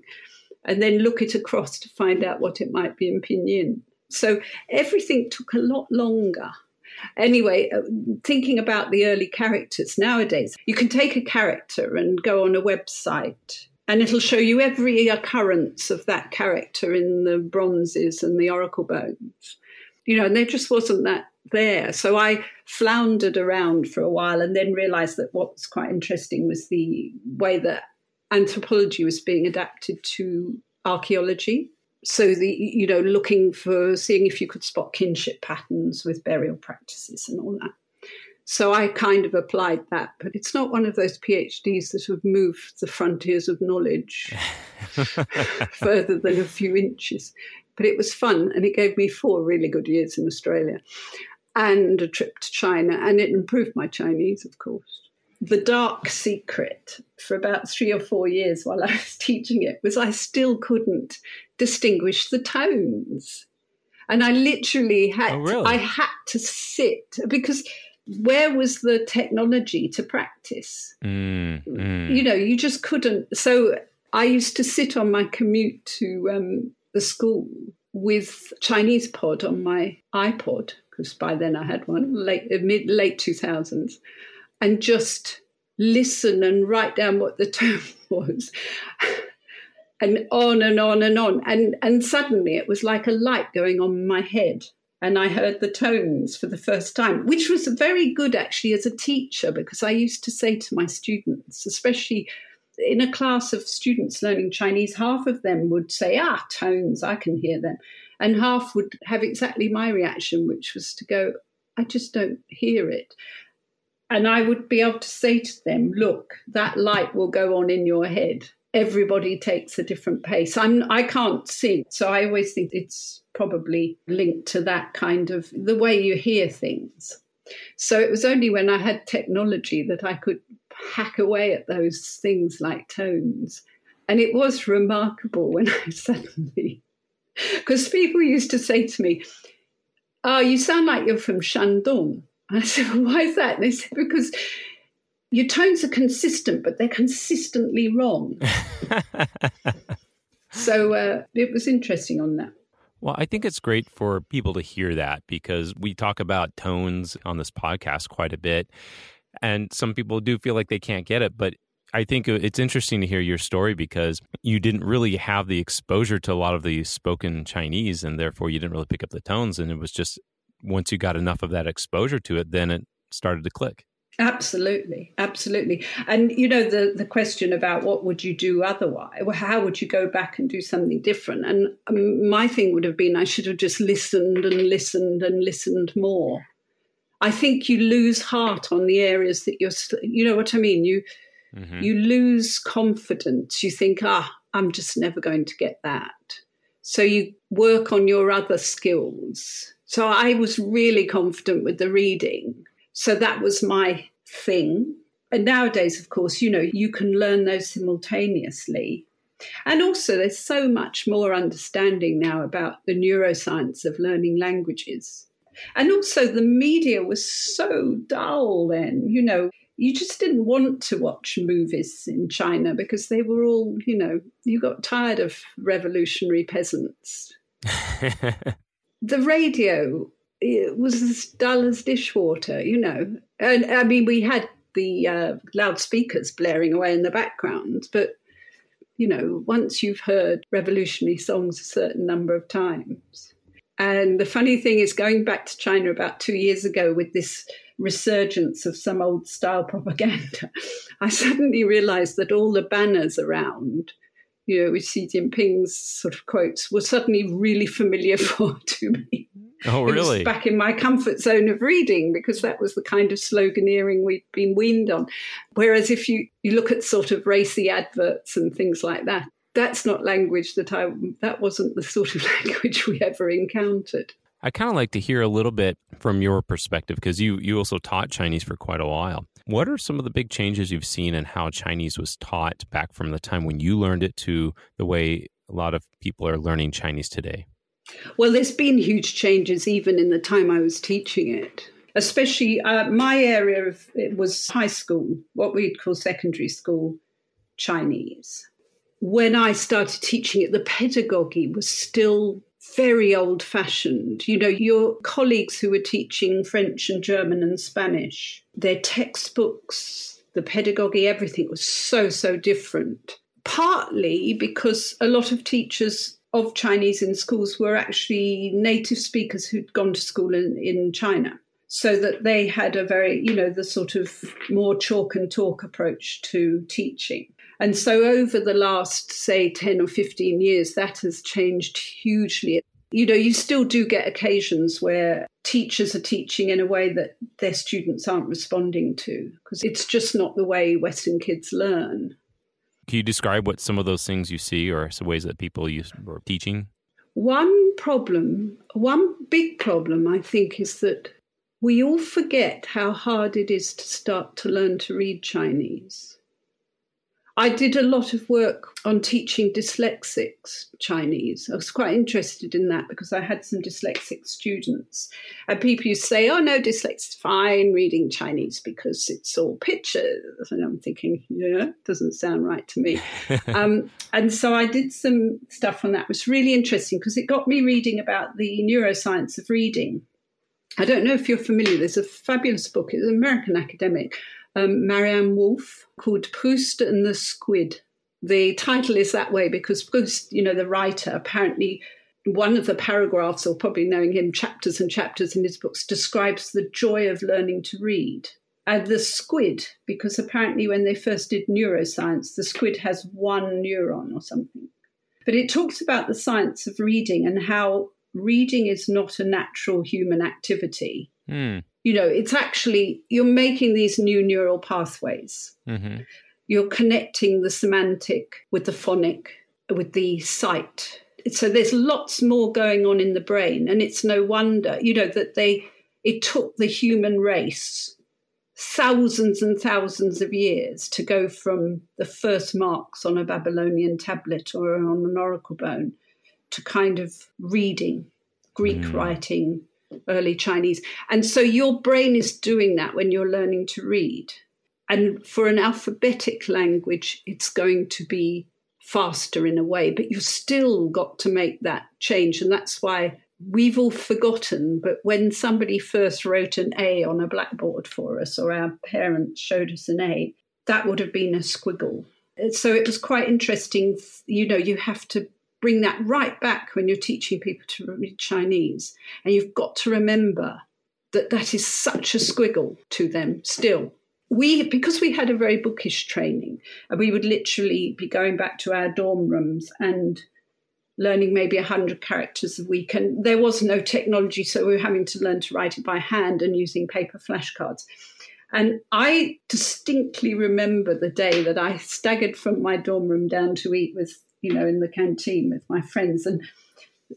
and then look it across to find out what it might be in pinyin. So everything took a lot longer. Anyway, uh, thinking about the early characters nowadays, you can take a character and go on a website and it'll show you every occurrence of that character in the bronzes and the oracle bones. You know, and there just wasn't that there. So I floundered around for a while and then realized that what was quite interesting was the way that anthropology was being adapted to archaeology. So the you know looking for seeing if you could spot kinship patterns with burial practices and all that. So I kind of applied that, but it's not one of those PhDs that have moved the frontiers of knowledge further than a few inches. But it was fun and it gave me four really good years in Australia and a trip to China, and it improved my Chinese, of course. The dark secret for about three or four years while I was teaching it was I still couldn't distinguish the tones. And I literally had Oh, really? I had to sit because where was the technology to practice? Mm, mm. You know, you just couldn't. So I used to sit on my commute to um, the school with ChinesePod on my iPod because by then I had one late mid late two thousands, and just listen and write down what the term was. And on and on and on. And and suddenly it was like a light going on my head. And I heard the tones for the first time, which was very good actually as a teacher, because I used to say to my students, especially in a class of students learning Chinese, half of them would say, ah, tones, I can hear them. And half would have exactly my reaction, which was to go, I just don't hear it. And I would be able to say to them, look, that light will go on in your head. Everybody takes a different pace. I'm I can't sing, so I always think it's probably linked to that kind of the way you hear things. So it was only when I had technology that I could hack away at those things like tones. And it was remarkable when I suddenly, because people used to say to me, Oh, you sound like you're from Shandong. I said, well, Why is that? And they said, Because your tones are consistent, but they're consistently wrong. so uh, it was interesting on that. Well, I think it's great for people to hear that because we talk about tones on this podcast quite a bit. And some people do feel like they can't get it. But I think it's interesting to hear your story because you didn't really have the exposure to a lot of the spoken Chinese, and therefore you didn't really pick up the tones. And it was just once you got enough of that exposure to it, then it started to click. Absolutely, absolutely. And you know the the question about what would you do otherwise? How would you go back and do something different? And um, my thing would have been I should have just listened and listened and listened more. I think you lose heart on the areas that you're. You know what I mean? You mm-hmm. you lose confidence. You think, ah, I'm just never going to get that. So you work on your other skills. So I was really confident with the reading so that was my thing. And nowadays, of course, you know, you can learn those simultaneously. And also, there's so much more understanding now about the neuroscience of learning languages. And also, the media was so dull then, you know, you just didn't want to watch movies in China because they were all, you know, you got tired of revolutionary peasants. the radio it was as dull as dishwater, you know. And I mean, we had the uh, loudspeakers blaring away in the background, but you know, once you've heard revolutionary songs a certain number of times. And the funny thing is, going back to China about two years ago with this resurgence of some old style propaganda, I suddenly realized that all the banners around, you know, with Xi Jinping's sort of quotes, were suddenly really familiar for to me. Oh, really? back in my comfort zone of reading because that was the kind of sloganeering we'd been weaned on. Whereas if you, you look at sort of racy adverts and things like that, that's not language that I, that wasn't the sort of language we ever encountered. I kind of like to hear a little bit from your perspective because you, you also taught Chinese for quite a while. What are some of the big changes you've seen in how Chinese was taught back from the time when you learned it to the way a lot of people are learning Chinese today? Well, there's been huge changes even in the time I was teaching it. Especially uh, my area of it was high school, what we'd call secondary school Chinese. When I started teaching it, the pedagogy was still very old fashioned. You know, your colleagues who were teaching French and German and Spanish, their textbooks, the pedagogy, everything was so, so different. Partly because a lot of teachers of Chinese in schools were actually native speakers who'd gone to school in, in China. So that they had a very, you know, the sort of more chalk and talk approach to teaching. And so over the last, say, 10 or 15 years, that has changed hugely. You know, you still do get occasions where teachers are teaching in a way that their students aren't responding to, because it's just not the way Western kids learn. Can you describe what some of those things you see or some ways that people use or teaching? One problem, one big problem, I think, is that we all forget how hard it is to start to learn to read Chinese. I did a lot of work on teaching dyslexics Chinese. I was quite interested in that because I had some dyslexic students. And people used to say, oh, no, dyslexic's fine reading Chinese because it's all pictures. And I'm thinking, yeah, it doesn't sound right to me. um, and so I did some stuff on that. It was really interesting because it got me reading about the neuroscience of reading. I don't know if you're familiar, there's a fabulous book, it's an American academic um, Maryanne Wolf called Proust and the Squid. The title is that way because Proust, you know, the writer, apparently one of the paragraphs, or probably knowing him, chapters and chapters in his books, describes the joy of learning to read. And the squid, because apparently when they first did neuroscience, the squid has one neuron or something. But it talks about the science of reading and how reading is not a natural human activity. Mm you know, it's actually, you're making these new neural pathways. Mm-hmm. You're connecting the semantic with the phonic, with the sight. So there's lots more going on in the brain. And it's no wonder, you know, that they, it took the human race thousands and thousands of years to go from the first marks on a Babylonian tablet or on an oracle bone to kind of reading, Greek mm. writing, early Chinese. And so your brain is doing that when you're learning to read. And for an alphabetic language, it's going to be faster in a way, but you've still got to make that change. And that's why we've all forgotten. But when somebody first wrote an A on a blackboard for us, or our parents showed us an A, that would have been a squiggle. So it was quite interesting. You know, you have to bring that right back when you're teaching people to read Chinese. And you've got to remember that that is such a squiggle to them still. We, because we had a very bookish training, we would literally be going back to our dorm rooms and learning maybe 100 characters a week. And there was no technology, so we were having to learn to write it by hand and using paper flashcards. And I distinctly remember the day that I staggered from my dorm room down to eat with you know, in the canteen with my friends. And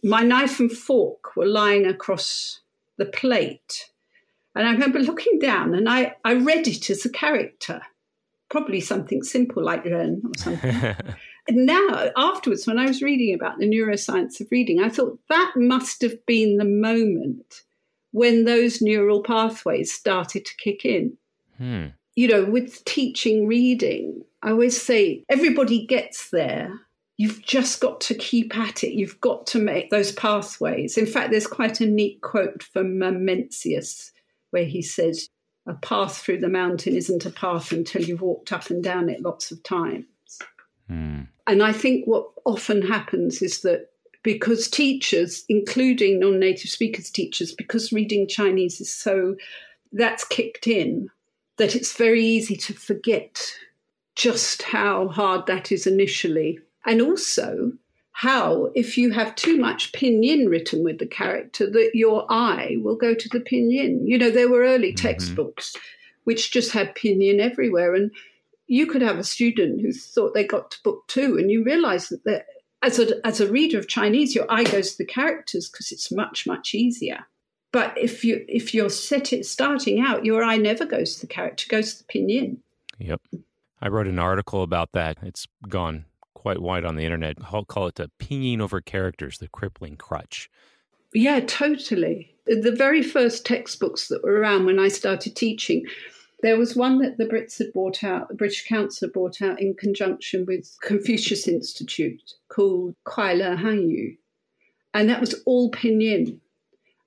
my knife and fork were lying across the plate. And I remember looking down and I, I read it as a character, probably something simple like Ren or something. and now, afterwards, when I was reading about the neuroscience of reading, I thought that must have been the moment when those neural pathways started to kick in. Hmm. You know, with teaching reading, I always say everybody gets there you've just got to keep at it. You've got to make those pathways. In fact, there's quite a neat quote from Mencius where he says, A path through the mountain isn't a path until you've walked up and down it lots of times. Mm. And I think what often happens is that because teachers, including non native speakers teachers, because reading Chinese is so, that's kicked in, that it's very easy to forget just how hard that is initially and also how, if you have too much pinyin written with the character, that your eye will go to the pinyin. You know, there were early mm-hmm. textbooks which just had pinyin everywhere. And you could have a student who thought they got to book two, and you realize that as a, as a reader of Chinese, your eye goes to the characters because it's much, much easier. But if you if you're set it starting out, your eye never goes to the character, goes to the pinyin. Yep. I wrote an article about that. It's gone quite wide on the internet. I'll call it the Pinyin over characters, the crippling crutch. Yeah, totally. The very first textbooks that were around when I started teaching, there was one that the Brits had brought out, the British Council brought out in conjunction with Confucius Institute called Kuai Le Hanyu. And that was all pinyin.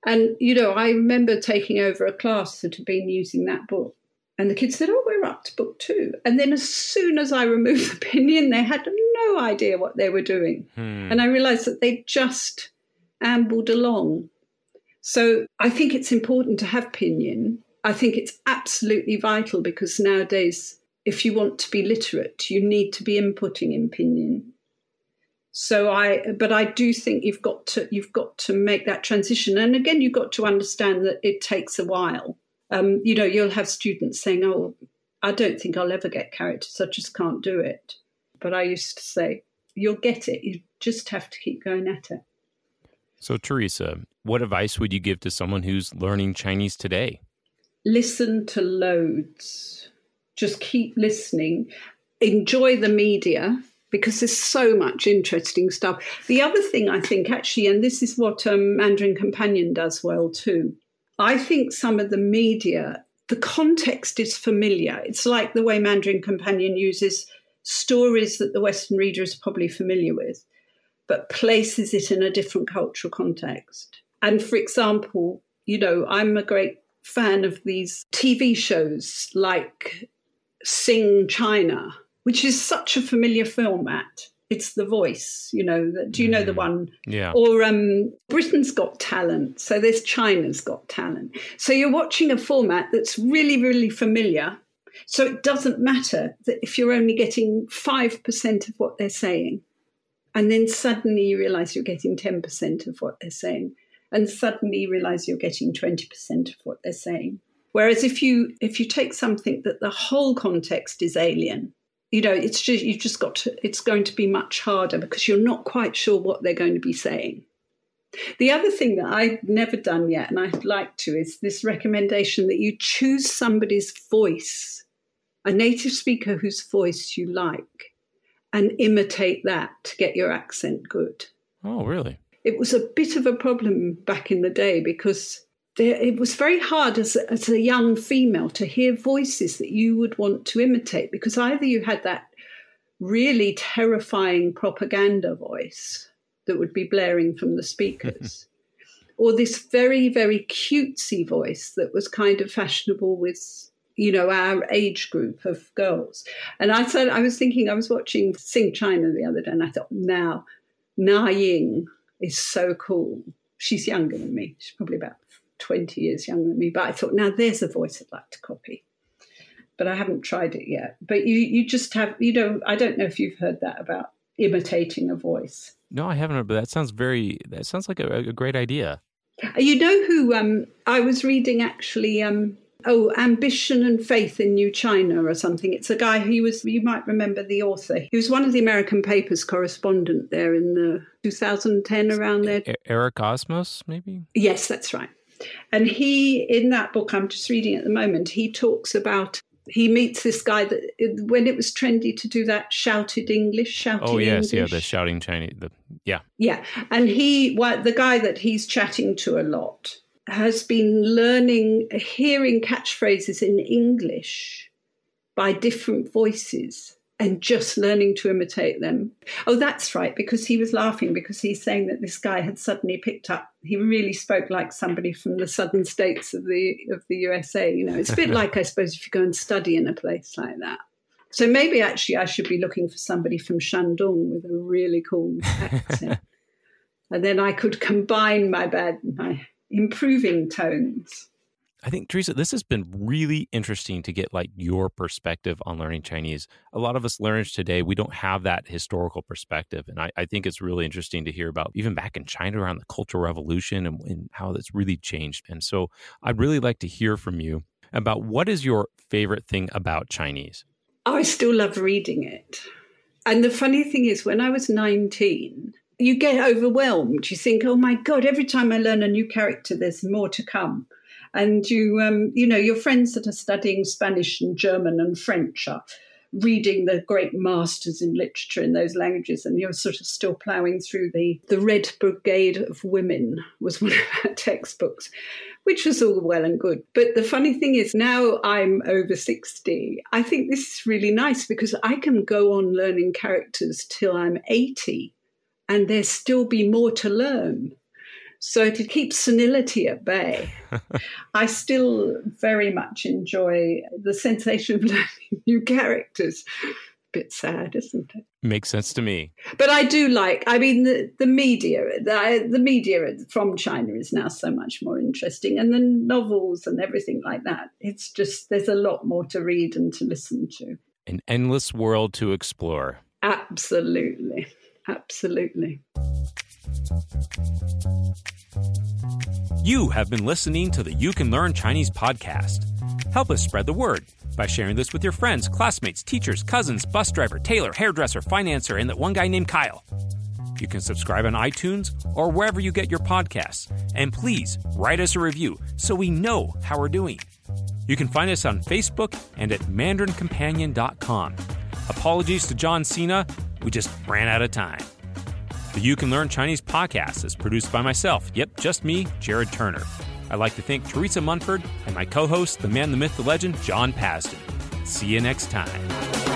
And, you know, I remember taking over a class that had been using that book. And the kids said, Oh, we're to book two. And then as soon as I removed the pinyin, they had no idea what they were doing. Hmm. And I realized that they just ambled along. So I think it's important to have pinyin. I think it's absolutely vital because nowadays, if you want to be literate, you need to be inputting in pinyin. So I, but I do think you've got to you've got to make that transition. And again, you've got to understand that it takes a while um, you know, you'll have students saying, "Oh, I don't think I'll ever get characters. I just can't do it." But I used to say, "You'll get it. You just have to keep going at it." So, Theresa, what advice would you give to someone who's learning Chinese today? Listen to loads. Just keep listening. enjoy the media because there's so much interesting stuff. The other thing I think, actually, and this is what um, Mandarin Companion does well too, I think some of the media, the context is familiar. It's like the way Mandarin Companion uses stories that the Western reader is probably familiar with, but places it in a different cultural context. And for example, you know, I'm a great fan of these TV shows like Sing China, which is such a familiar format. It's the voice, you know. Do you know the mm. one? Yeah. Or um, Britain's Got Talent. So there's China's Got Talent. So you're watching a format that's really, really familiar. So it doesn't matter that if you're only getting 5% of what they're saying, and then suddenly you realize you're getting 10% of what they're saying and suddenly you realize you're getting 20% of what they're saying whereas if you if you take something that the whole context is alien you know it's just you've just got to it's going to be much harder because you're not quite sure what they're going to be saying the other thing that I've never done yet, and I'd like to, is this recommendation that you choose somebody's voice, a native speaker whose voice you like, and imitate that to get your accent good. Oh, really? it was a bit of a problem back in the day because it was very hard as a, as a young female to hear voices that you would want to imitate because either you had that really terrifying propaganda voice that would be blaring from the speakers. or this very, very cutesy voice that was kind of fashionable with, you know, our age group of girls. And I said, I was thinking, I was watching Sing China the other day, and I thought, now, Na Ying is so cool. She's younger than me. She's probably about 20 years younger than me. But I thought, now there's a voice I'd like to copy. But I haven't tried it yet. But you, you just have, you know, I don't know if you've heard that about imitating a voice. No, I haven't. But that sounds very, that sounds like a, a great idea. You know who um, I was reading actually um, oh, Ambition and Faith in New China or something. It's a guy who was, you might remember the author. He was one of the American papers correspondent there in the 2010 around there. Eric Osnos, maybe? Yes, that's right. And he, in that book I'm just reading at the moment, he talks about he meets this guy that when it was trendy to do that shouted English, shouting. Oh yes, English. yeah, the shouting Chinese. The, yeah, yeah, and he, well, the guy that he's chatting to a lot has been learning, hearing catchphrases in English by different voices and just learning to imitate them. Oh, that's right, because he was laughing because he's saying that this guy had suddenly picked up. He really spoke like somebody from the southern states of the of the USA. You know, it's a bit like I suppose if you go and study in a place like that. So maybe actually I should be looking for somebody from Shandong with a really cool accent, and then I could combine my bad my improving tones. I think Theresa, this has been really interesting to get like your perspective on learning Chinese. A lot of us learners today, we don't have that historical perspective. And I, I think it's really interesting to hear about even back in China around the Cultural Revolution and, and how that's really changed. And so I'd really like to hear from you about what is your favorite thing about Chinese? I still love reading it. And the funny thing is, when I was 19, you get overwhelmed. You think, oh my God, every time I learn a new character, there's more to come. And you, um, you know, your friends that are studying Spanish and German and French are reading the great masters in literature in those languages, and you're sort of still ploughing through the the Red Brigade of Women was one of our textbooks, which was all well and good. But the funny thing is, now I'm over sixty. I think this is really nice because I can go on learning characters till I'm eighty and there still be more to learn. So to keep senility at bay, I still very much enjoy the sensation of learning new characters. A bit sad, isn't it? Makes sense to me. But I do like. I mean, the, the media, the, the media from China is now so much more interesting, and the novels and everything like that. It's just there's a lot more to read and to listen to. An endless world to explore. Absolutely. Absolutely. You have been listening to the You Can Learn Chinese podcast. Help us spread the word by sharing this with your friends, classmates, teachers, cousins, bus driver, tailor, hairdresser, financer, and that one guy named Kyle. You can subscribe on iTunes or wherever you get your podcasts. And please write us a review so we know how we're doing. You can find us on Facebook and at mandarincompanion.com. Apologies to John Cena, we just ran out of time. The You Can Learn Chinese podcast is produced by myself. Yep, just me, Jared Turner. I'd like to thank Theresa Munford and my co host, the man, the myth, the legend, John Pasden. See you next time.